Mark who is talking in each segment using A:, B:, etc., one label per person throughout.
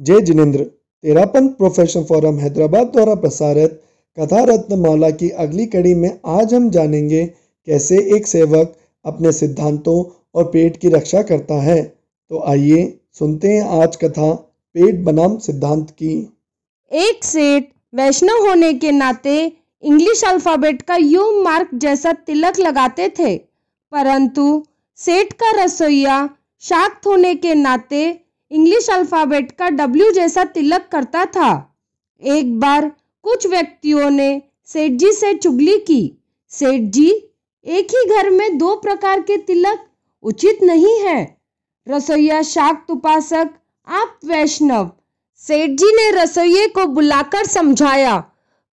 A: जय जिनेन्द्र। Terapanth professional forum Hyderabad द्वारा प्रसारित कथा रत्न माला की अगली कड़ी में आज हम जानेंगे कैसे एक सेवक अपने सिद्धांतों और पेट की रक्षा करता है। तो आइए सुनते हैं आज कथा पेट बनाम सिद्धांत की।
B: एक सेठ वैष्णव होने के नाते इंग्लिश अल्फ़ाबेट का यू मार्क जैसा तिलक लगाते थे, परंतु सेठ का रसोईया शाक्त होने के नाते इंग्लिश अल्फ़ाबेट का डब्ल्यू जैसा तिलक करता था। एक बार कुछ व्यक्तियों ने सेठ जी से चुगली की। सेठ जी, एक ही घर में दो प्रकार के तिलक उचित नहीं है। रसोईया शाक्त उपासक आप वैष्णव। सेठ जी ने रसोइये को बुलाकर समझाया,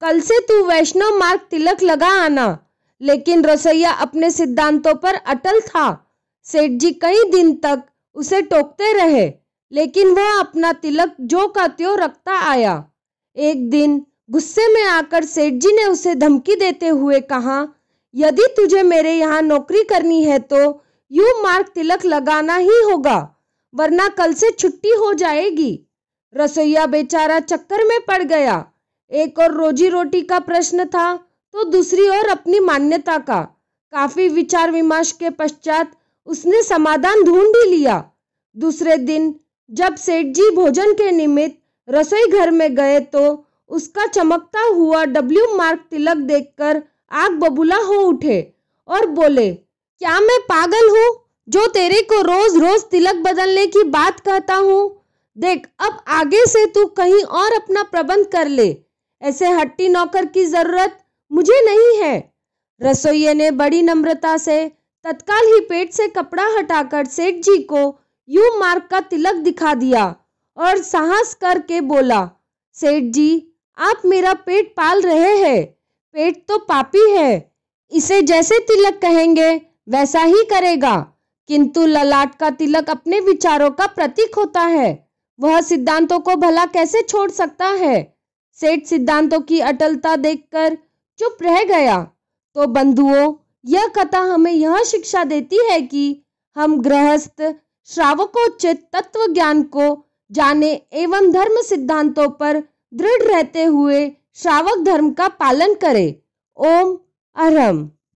B: कल से तू वैष्णव मार्ग तिलक लगा आना। लेकिन रसोईया अपने सिद्धांतों पर अटल था। सेठ जी कई दिन तक उसे टोकते रहे। लेकिन वह अपना तिलक जो का त्यों रखता आया। एक दिन गुस्से में आकर सेठ जी ने उसे धमकी देते हुए कहा, यदि तुझे मेरे यहाँ नौकरी करनी है तो यू मार्ग तिलक लगाना ही होगा, वरना कल से छुट्टी हो जाएगी। रसोईया बेचारा चक्कर में पड़ गया। एक और रोजी रोटी का प्रश्न था तो दूसरी ओर अपनी मान्यता का। काफ़ी विचार विमर्श के पश्चात उसने समाधान ढूंढ ही लिया। दूसरे दिन जब सेठ जी भोजन के निमित्त रसोई घर में गए तो उसका चमकता हुआ डब्ल्यू मार्क तिलक देखकर आग बबूला हो उठे और बोले, क्या मैं पागल हूँ जो तेरे को रोज रोज तिलक बदलने की बात कहता हूँ? देख, अब आगे से तू कहीं और अपना प्रबंध कर ले। ऐसे हट्टी नौकर की ज़रूरत मुझे नहीं है। रसोइये ने बड़ी नम्रता से तत्काल ही पेट से कपड़ा हटाकर सेठ जी को यू मार्क का तिलक दिखा दिया और साहस करके बोला, सेठ जी, आप मेरा पेट पाल रहे हैं। पेट तो पापी है। इसे जैसे तिलक कहेंगे, वैसा ही करेगा। किंतु ललाट का तिलक अपने विचारों का प्रतीक होता है। वह सिद्धांतों को भला कैसे छोड़ सकता है? सेठ सिद्धांतों की अटलता देखकर चुप रह गया। तो बंधुओं, यह कथा हमें यह शिक्षा देती है कि हम गृहस्थ श्रावकोचित तत्व ज्ञान को जाने एवं धर्म सिद्धांतों पर दृढ़ रहते हुए श्रावक धर्म का पालन करे। ओम अरहम।